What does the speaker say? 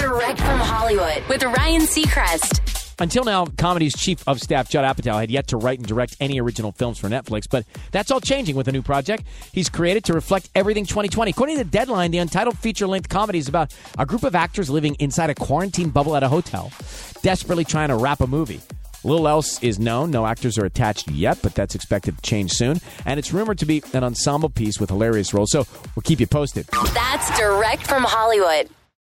Direct from Hollywood with Ryan Seacrest. Until now, comedy's chief of staff Judd Apatow had yet to write and direct any original films for Netflix, but that's all changing with a new project he's created to reflect everything 2020. According to Deadline, the untitled feature-length comedy is about a group of actors living inside a quarantine bubble at a hotel, desperately trying to wrap a movie. Little else is known. No actors are attached yet, but that's expected to change soon. And it's rumored to be an ensemble piece with hilarious roles. So we'll keep you posted. That's direct from Hollywood.